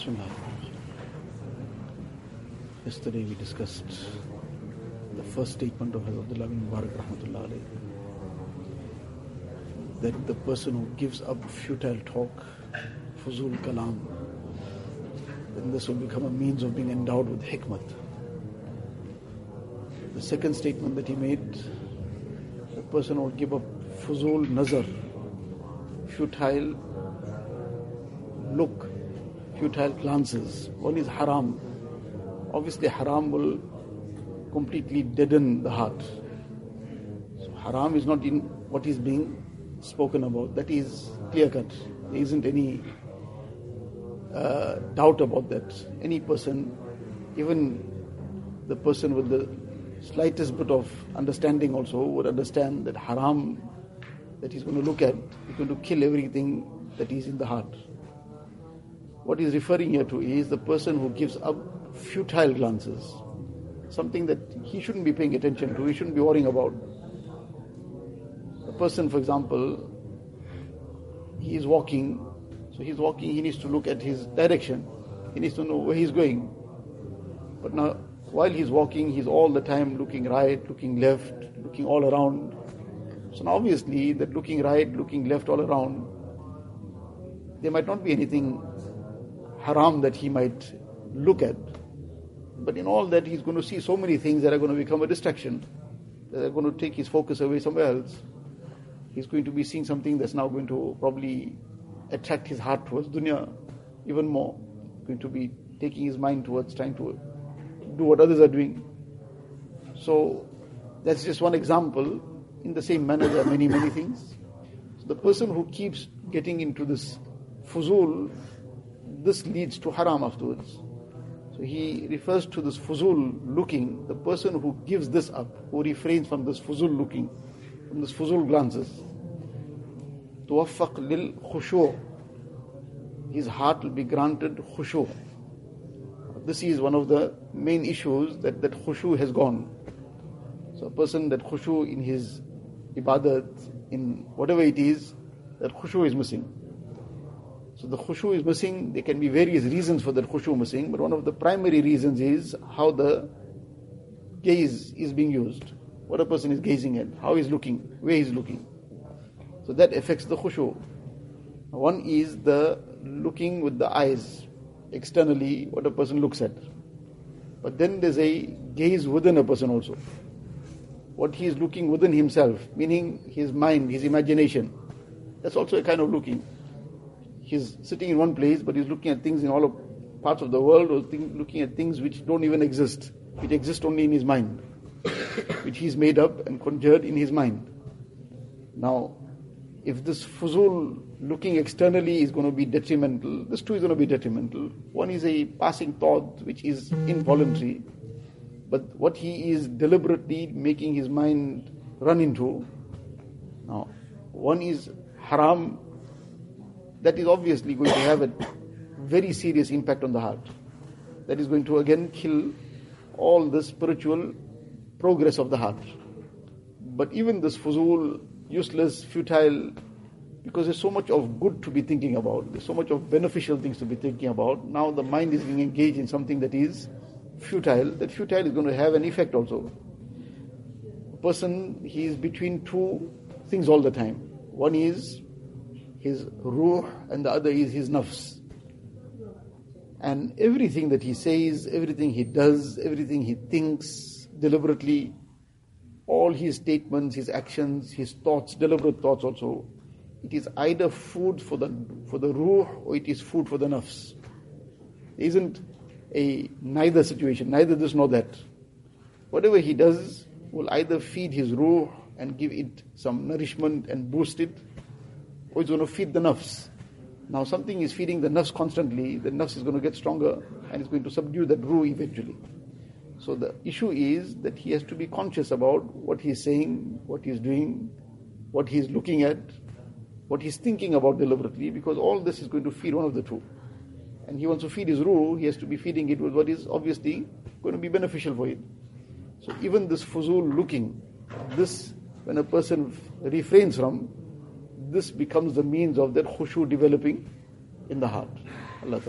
Bismillah. Yesterday we discussed the first statement of Hazrat Abdullah bin Mubarak rahmatullah that the person who gives up futile talk, fuzul kalam, then this will become a means of being endowed with hikmat. The second statement that he made, the person who will give up fuzul nazar, futile look, futile glances. One is haram. Obviously, haram will completely deaden the heart. So, haram is not in what is being spoken about. That is clear cut. There isn't any uh, doubt about that. Any person, even the person with the slightest bit of understanding also would understand that haram that he's going to look at is going to kill everything that is in the heart. What he's referring here to is the person who gives up futile glances, something that he shouldn't be paying attention to, he shouldn't be worrying about. A person, for example, he is walking, so he's walking, he needs to look at his direction, he needs to know where he's going. But now, while he's walking, he's all the time looking right, looking left, looking all around. So now obviously, that looking right, looking left, all around, there might not be anything haram that he might look at. But in all that, he's going to see so many things that are going to become a distraction, that are going to take his focus away somewhere else. He's going to be seeing something that's now going to probably attract his heart towards dunya even more. Going to be taking his mind towards trying to do what others are doing. So that's just one example. In the same manner, there are many, many things. So the person who keeps getting into this fuzul, this leads to haram afterwards. So he refers to this fuzul looking, the person who gives this up, who refrains from this fuzul looking, from this fuzul glances. Tuwaffaq lil khushu' his heart will be granted khushu'. This is one of the main issues that, that khushu' has gone. So a person that khushu' in his ibadat, in whatever it is, that khushu' is missing. So the khushu' is missing. There can be various reasons for that khushu' missing, but one of the primary reasons is how the gaze is being used. What a person is gazing at, how he's looking, where he's looking. So that affects the khushu'. One is the looking with the eyes, externally, what a person looks at. But then there's a gaze within a person also. What he is looking within himself, meaning his mind, his imagination. That's also a kind of looking. He's sitting in one place, but he's looking at things in all of parts of the world, or think, looking at things which don't even exist, which exist only in his mind, which he's made up and conjured in his mind. Now, if this fuzul looking externally is going to be detrimental, this too is going to be detrimental. One is a passing thought which is involuntary, but what he is deliberately making his mind run into. Now, one is haram, that is obviously going to have a very serious impact on the heart. That is going to again kill all the spiritual progress of the heart. But even this fuzul, useless, futile, because there's so much of good to be thinking about, there's so much of beneficial things to be thinking about. Now the mind is being engaged in something that is futile. That futile is going to have an effect also. A person, he is between two things all the time. One is his ruh, and the other is his nafs. And everything that he says, everything he does, everything he thinks deliberately, all his statements, his actions, his thoughts, deliberate thoughts also, it is either food for the for the ruh or it is food for the nafs. There isn't a neither situation, neither this nor that. Whatever he does will either feed his ruh and give it some nourishment and boost it, or it's going to feed the nafs. Now something is feeding the nafs constantly, the nafs is going to get stronger and it's going to subdue that ruh eventually. So the issue is that he has to be conscious about what he's saying, what he's doing, what he's looking at, what he's thinking about deliberately, because all this is going to feed one of the two. And he wants to feed his ruh, he has to be feeding it with what is obviously going to be beneficial for him. So even this fuzul looking, this when a person refrains from, this becomes the means of that khushu developing in the heart. Allah